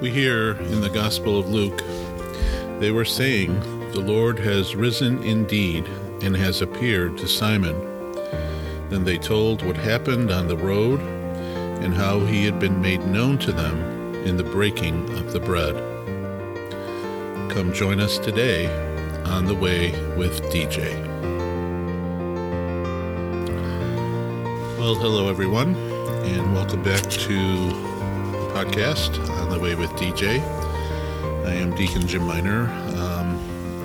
We hear in the Gospel of Luke, they were saying, The Lord has risen indeed and has appeared to Simon. Then they told what happened on the road and how he had been made known to them in the breaking of the bread. Come join us today on the way with DJ. Well, hello everyone, and welcome back to podcast on the way with DJ. I am Deacon Jim Miner. Um,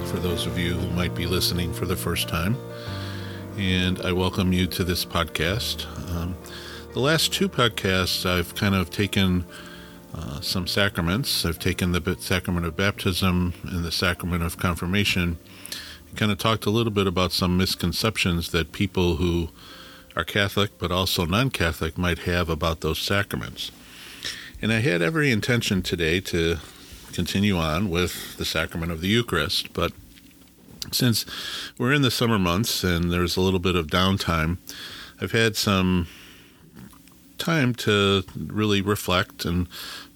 for those of you who might be listening for the first time, and I welcome you to this podcast. Um, the last two podcasts, I've kind of taken uh, some sacraments. I've taken the sacrament of baptism and the sacrament of confirmation, and kind of talked a little bit about some misconceptions that people who are Catholic but also non Catholic might have about those sacraments. And I had every intention today to continue on with the sacrament of the Eucharist, but since we're in the summer months and there's a little bit of downtime, I've had some time to really reflect and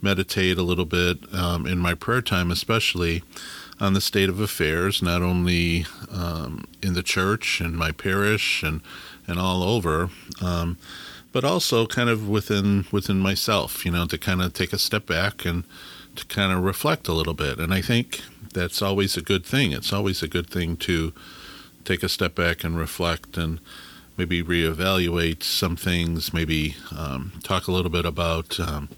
meditate a little bit um, in my prayer time, especially on the state of affairs, not only um, in the church and my parish and and all over, um, but also kind of within within myself, you know, to kind of take a step back and to kind of reflect a little bit. And I think that's always a good thing. It's always a good thing to take a step back and reflect and maybe reevaluate some things, maybe um, talk a little bit about, um,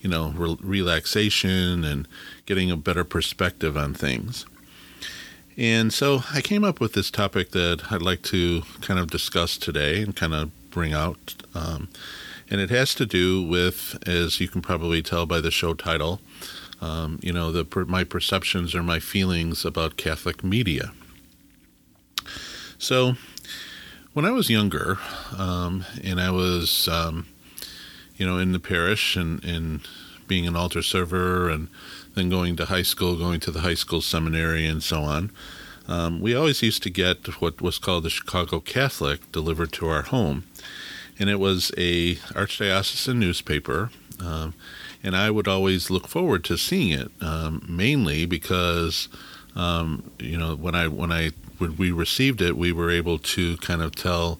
you know, re- relaxation and getting a better perspective on things. And so I came up with this topic that I'd like to kind of discuss today and kind of bring out. Um, and it has to do with, as you can probably tell by the show title, um, you know, the my perceptions or my feelings about Catholic media. So, when I was younger, um, and I was, um, you know, in the parish and, and being an altar server, and then going to high school, going to the high school seminary, and so on. Um, we always used to get what was called the Chicago Catholic delivered to our home, and it was a archdiocesan newspaper. Um, and I would always look forward to seeing it, um, mainly because um, you know when I when I when we received it, we were able to kind of tell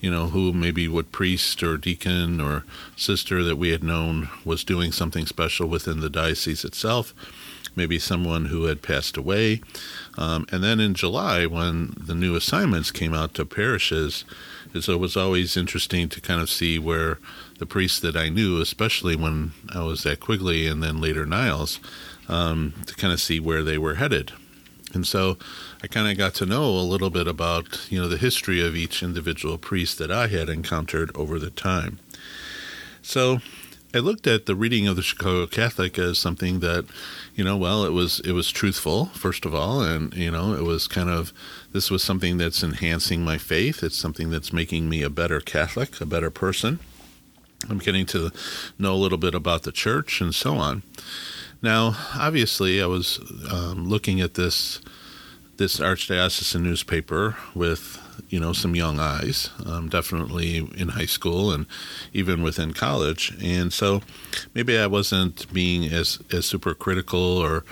you know who maybe what priest or deacon or sister that we had known was doing something special within the diocese itself maybe someone who had passed away. Um, and then in July, when the new assignments came out to parishes, so it was always interesting to kind of see where the priests that I knew, especially when I was at Quigley and then later Niles, um, to kind of see where they were headed. And so I kind of got to know a little bit about, you know, the history of each individual priest that I had encountered over the time. So I looked at the reading of the Chicago Catholic as something that, you know, well, it was it was truthful first of all, and you know, it was kind of this was something that's enhancing my faith. It's something that's making me a better Catholic, a better person. I'm getting to know a little bit about the church and so on. Now, obviously, I was um, looking at this this archdiocesan newspaper with you know some young eyes, um, definitely in high school and even within college, and so maybe I wasn't being as as super critical or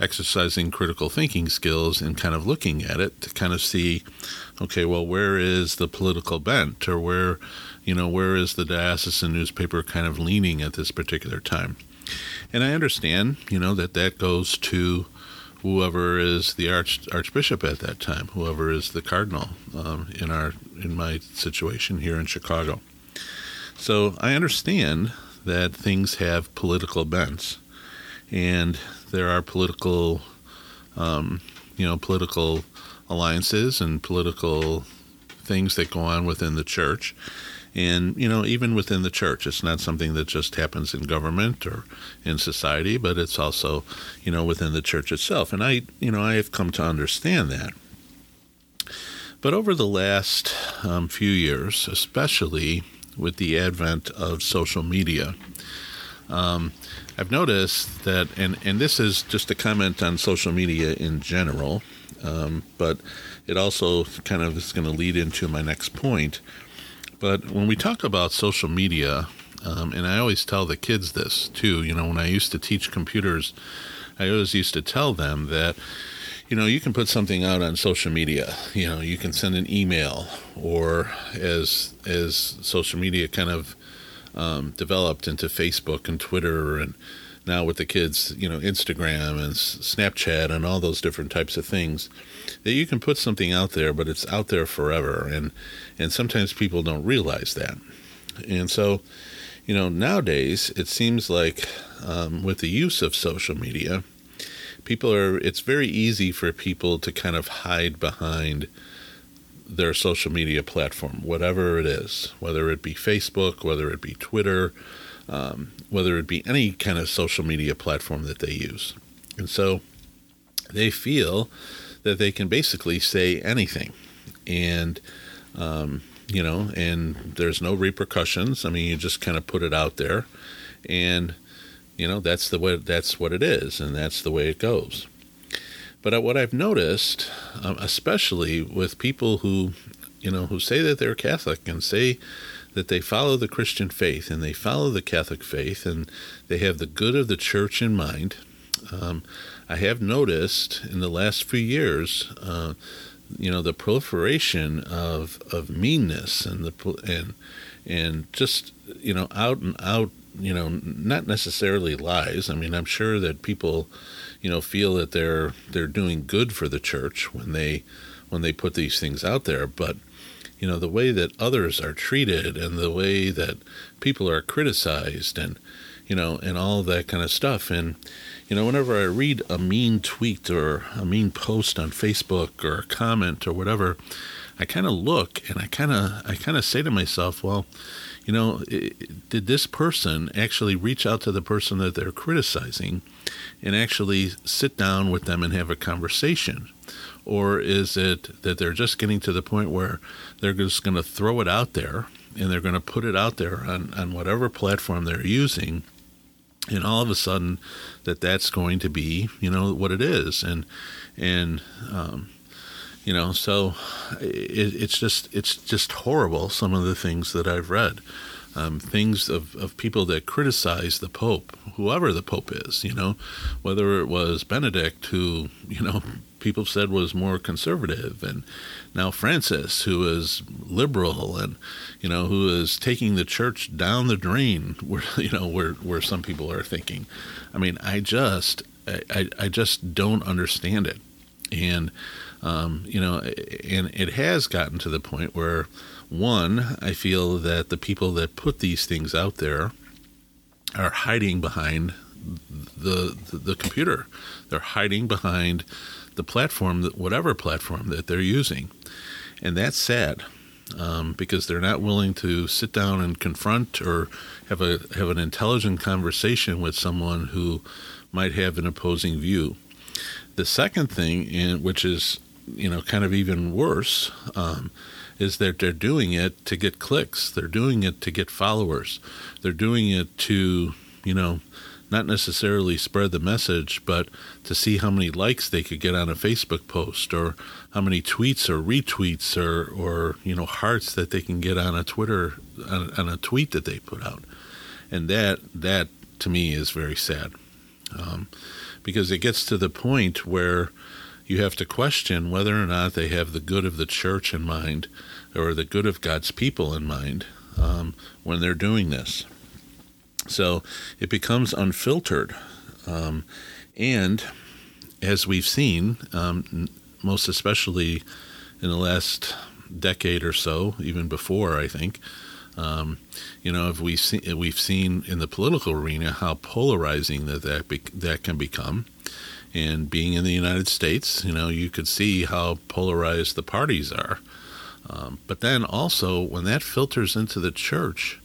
exercising critical thinking skills and kind of looking at it to kind of see, okay, well, where is the political bent or where, you know, where is the diocesan newspaper kind of leaning at this particular time? And I understand, you know, that that goes to whoever is the arch, archbishop at that time, whoever is the cardinal um, in our in my situation here in Chicago. So I understand that things have political bents, and there are political, um, you know, political alliances and political things that go on within the church. And, you know, even within the church, it's not something that just happens in government or in society, but it's also, you know, within the church itself. And I, you know, I have come to understand that. But over the last um, few years, especially with the advent of social media, um, I've noticed that, and, and this is just a comment on social media in general, um, but it also kind of is going to lead into my next point. But when we talk about social media, Um, and I always tell the kids this too. You know, when I used to teach computers, I always used to tell them that, you know, you can put something out on social media. You know, you can send an email, or as as social media kind of um, developed into Facebook and Twitter, and now with the kids, you know, Instagram and Snapchat and all those different types of things, that you can put something out there, but it's out there forever, and and sometimes people don't realize that, and so you know, nowadays it seems like um, with the use of social media, people are, it's very easy for people to kind of hide behind their social media platform, whatever it is, whether it be Facebook, whether it be Twitter, um, whether it be any kind of social media platform that they use. And so they feel that they can basically say anything. And, um, you know, and there's no repercussions. I mean, you just kind of put it out there, and you know that's the way that's what it is, and that's the way it goes. But what I've noticed, um, especially with people who, you know, who say that they're Catholic and say that they follow the Christian faith and they follow the Catholic faith and they have the good of the church in mind. Um, I have noticed in the last few years uh, you know the proliferation of of meanness and the and and just you know out and out you know not necessarily lies i mean i'm sure that people you know feel that they're they're doing good for the church when they when they put these things out there but you know the way that others are treated and the way that people are criticized and you know and all that kind of stuff and you know, whenever I read a mean tweet or a mean post on Facebook or a comment or whatever, I kind of look and I kind of I kind of say to myself, well, you know, did this person actually reach out to the person that they're criticizing and actually sit down with them and have a conversation? Or is it that they're just getting to the point where they're just going to throw it out there and they're going to put it out there on, on whatever platform they're using and all of a sudden that that's going to be you know what it is and and um, you know so it, it's just it's just horrible some of the things that I've read. Um, things of, of people that criticize the Pope, whoever the Pope is, you know, whether it was Benedict, who, you know, people said was more conservative, and now Francis, who is liberal and, you know, who is taking the church down the drain, where, you know, where, where some people are thinking. I mean, I just, I, I just don't understand it. And, um, you know, and it has gotten to the point where, one, I feel that the people that put these things out there are hiding behind the, the, the computer. They're hiding behind the platform, whatever platform that they're using, and that's sad. Um, because they're not willing to sit down and confront or have a have an intelligent conversation with someone who might have an opposing view. The second thing, in, which is you know kind of even worse, um, is that they're doing it to get clicks. They're doing it to get followers. They're doing it to, you know, not necessarily spread the message, but to see how many likes they could get on a Facebook post or how many tweets or retweets or, or you know, hearts that they can get on a Twitter, on, on a tweet that they put out. And that, that to me is very sad. Um, because it gets to the point where you have to question whether or not they have the good of the church in mind or the good of God's people in mind um, when they're doing this. So it becomes unfiltered. Um, and as we've seen, um, most especially in the last decade or so, even before, I think, um, you know, if we see, we've seen in the political arena how polarizing that that, be, that can become. And being in the United States, you know, you could see how polarized the parties are. Um, but then also, when that filters into the church,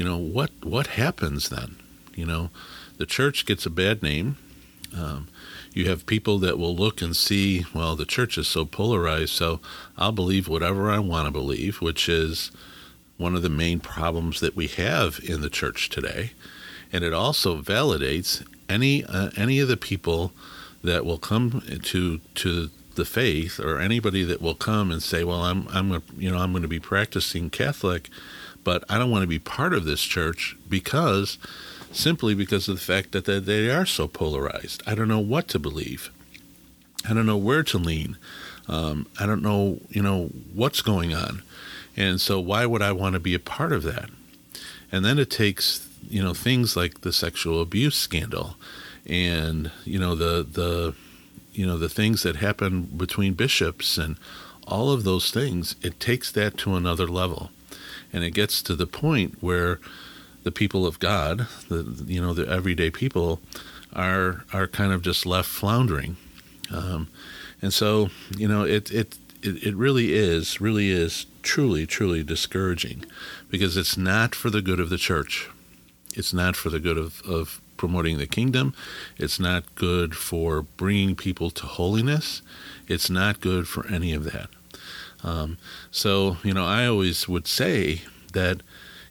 you know what what happens then? You know, the church gets a bad name. Um, you have people that will look and see, well, the church is so polarized, so I'll believe whatever I want to believe, which is one of the main problems that we have in the church today. And it also validates any uh, any of the people that will come to to the faith or anybody that will come and say, "Well, I'm I'm a, you know I'm going to be practicing Catholic, but I don't want to be part of this church because simply because of the fact that they, are so polarized. I don't know what to believe. I don't know where to lean. Um, I don't know you know what's going on, and so why would I want to be a part of that? And then it takes you know things like the sexual abuse scandal, and you know the the you know the things that happen between bishops and all of those things it takes that to another level and it gets to the point where the people of god the you know the everyday people are are kind of just left floundering um, and so you know it, it it it really is really is truly truly discouraging because it's not for the good of the church it's not for the good of, of promoting the kingdom. It's not good for bringing people to holiness. It's not good for any of that. Um, so, you know, I always would say that,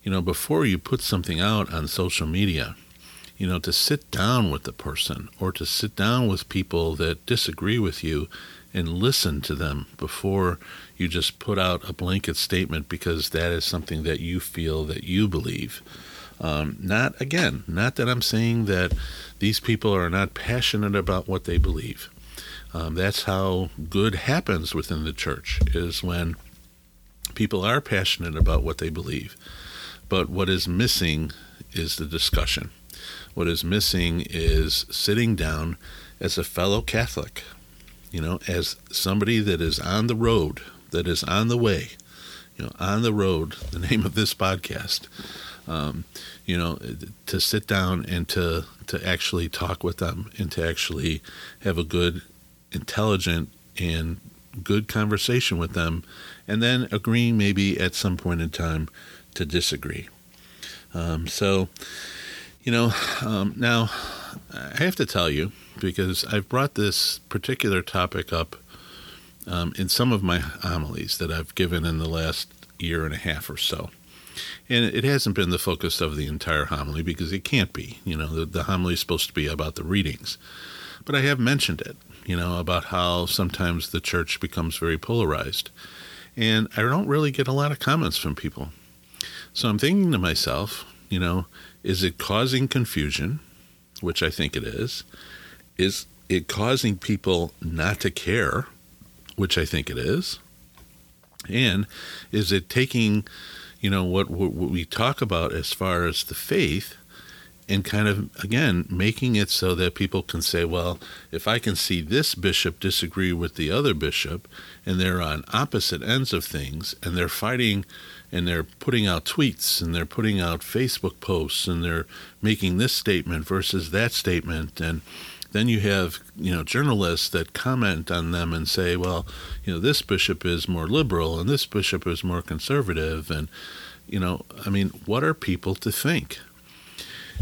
you know, before you put something out on social media, you know, to sit down with the person or to sit down with people that disagree with you and listen to them before you just put out a blanket statement because that is something that you feel that you believe. Um, not again, not that I'm saying that these people are not passionate about what they believe. Um, that's how good happens within the church is when people are passionate about what they believe. But what is missing is the discussion. What is missing is sitting down as a fellow Catholic, you know, as somebody that is on the road, that is on the way, you know, on the road, the name of this podcast, um, you know, to sit down and to to actually talk with them and to actually have a good, intelligent and good conversation with them, and then agreeing maybe at some point in time to disagree. Um, so, you know, um, now I have to tell you because I've brought this particular topic up um, in some of my homilies that I've given in the last year and a half or so. And it hasn't been the focus of the entire homily because it can't be. You know, the, the homily is supposed to be about the readings. But I have mentioned it, you know, about how sometimes the church becomes very polarized. And I don't really get a lot of comments from people. So I'm thinking to myself, you know, is it causing confusion, which I think it is? Is it causing people not to care, which I think it is? And is it taking you know what, what we talk about as far as the faith and kind of again making it so that people can say well if i can see this bishop disagree with the other bishop and they're on opposite ends of things and they're fighting and they're putting out tweets and they're putting out facebook posts and they're making this statement versus that statement and then you have you know journalists that comment on them and say, well, you know this bishop is more liberal and this bishop is more conservative, and you know, I mean, what are people to think?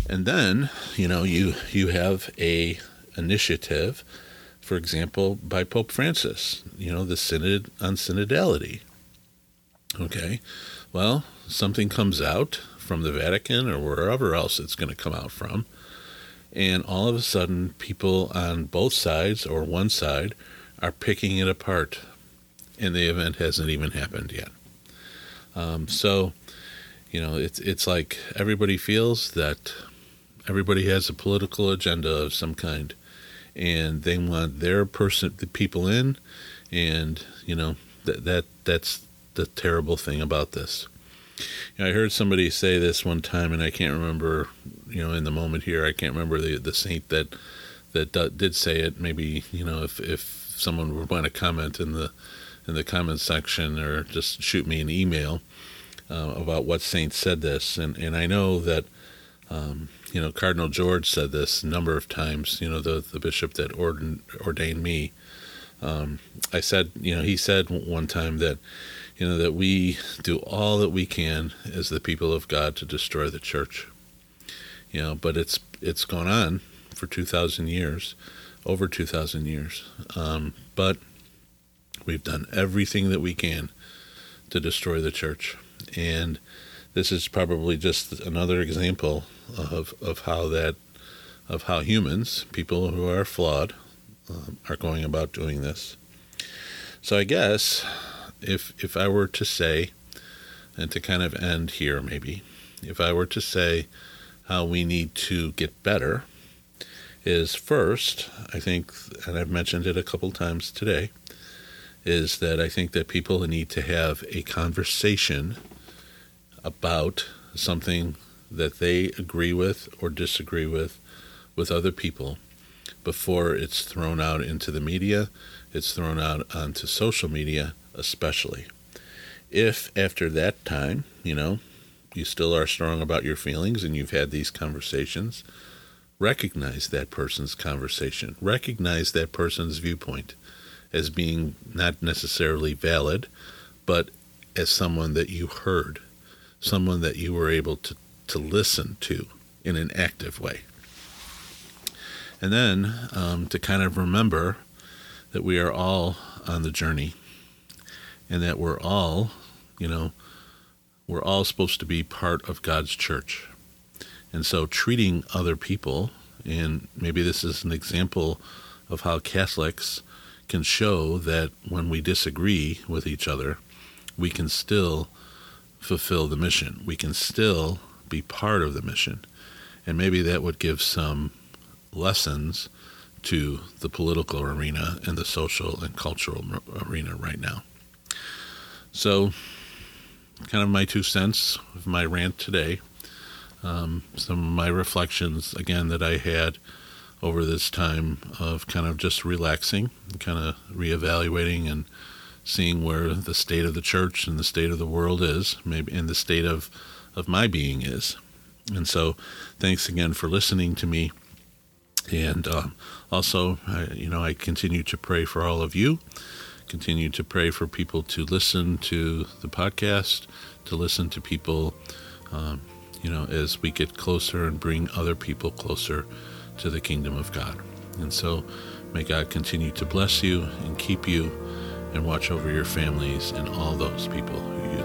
And then you know you you have a initiative, for example, by Pope Francis. You know the synod on synodality. Okay, well, something comes out from the Vatican or wherever else it's going to come out from and all of a sudden people on both sides or one side are picking it apart and the event hasn't even happened yet um, so you know it's it's like everybody feels that everybody has a political agenda of some kind and they want their person the people in and you know that that that's the terrible thing about this you know, I heard somebody say this one time, and I can't remember. You know, in the moment here, I can't remember the the saint that that did say it. Maybe you know, if if someone would want to comment in the in the comment section or just shoot me an email uh, about what saint said this, and and I know that. Um, you know, Cardinal George said this a number of times. You know, the the bishop that ordained ordained me. Um, I said, you know, he said one time that you know, that we do all that we can as the people of God to destroy the church. You know, but it's it's gone on for two thousand years, over two thousand years. Um, but we've done everything that we can to destroy the church, and this is probably just another example of of how that of how humans, people who are flawed, um, are going about doing this. So I guess if if I were to say, and to kind of end here maybe, if I were to say how we need to get better, is first, I think, and I've mentioned it a couple times today, is that I think that people need to have a conversation about something that they agree with or disagree with with other people before it's thrown out into the media, it's thrown out onto social media, especially. If after that time, you know, you still are strong about your feelings and you've had these conversations, recognize that person's conversation, recognize that person's viewpoint as being not necessarily valid, but as someone that you heard, someone that you were able to, to listen to in an active way. And then um, to kind of remember that we are all on the journey and that we're all, you know, we're all supposed to be part of God's church. And so treating other people, and maybe this is an example of how Catholics can show that when we disagree with each other, we can still fulfill the mission. We can still be part of the mission. And maybe that would give some lessons to the political arena and the social and cultural arena right now. So, kind of my two cents of my rant today. Um, some of my reflections, again, that I had over this time of kind of just relaxing, kind of reevaluating and seeing where the state of the church and the state of the world is, maybe in the state of, of my being is. And so, thanks again for listening to me. And um, also, I, you know, I continue to pray for all of you. Continue to pray for people to listen to the podcast, to listen to people, um, you know, as we get closer and bring other people closer to the kingdom of God. And so, may God continue to bless you and keep you and watch over your families and all those people who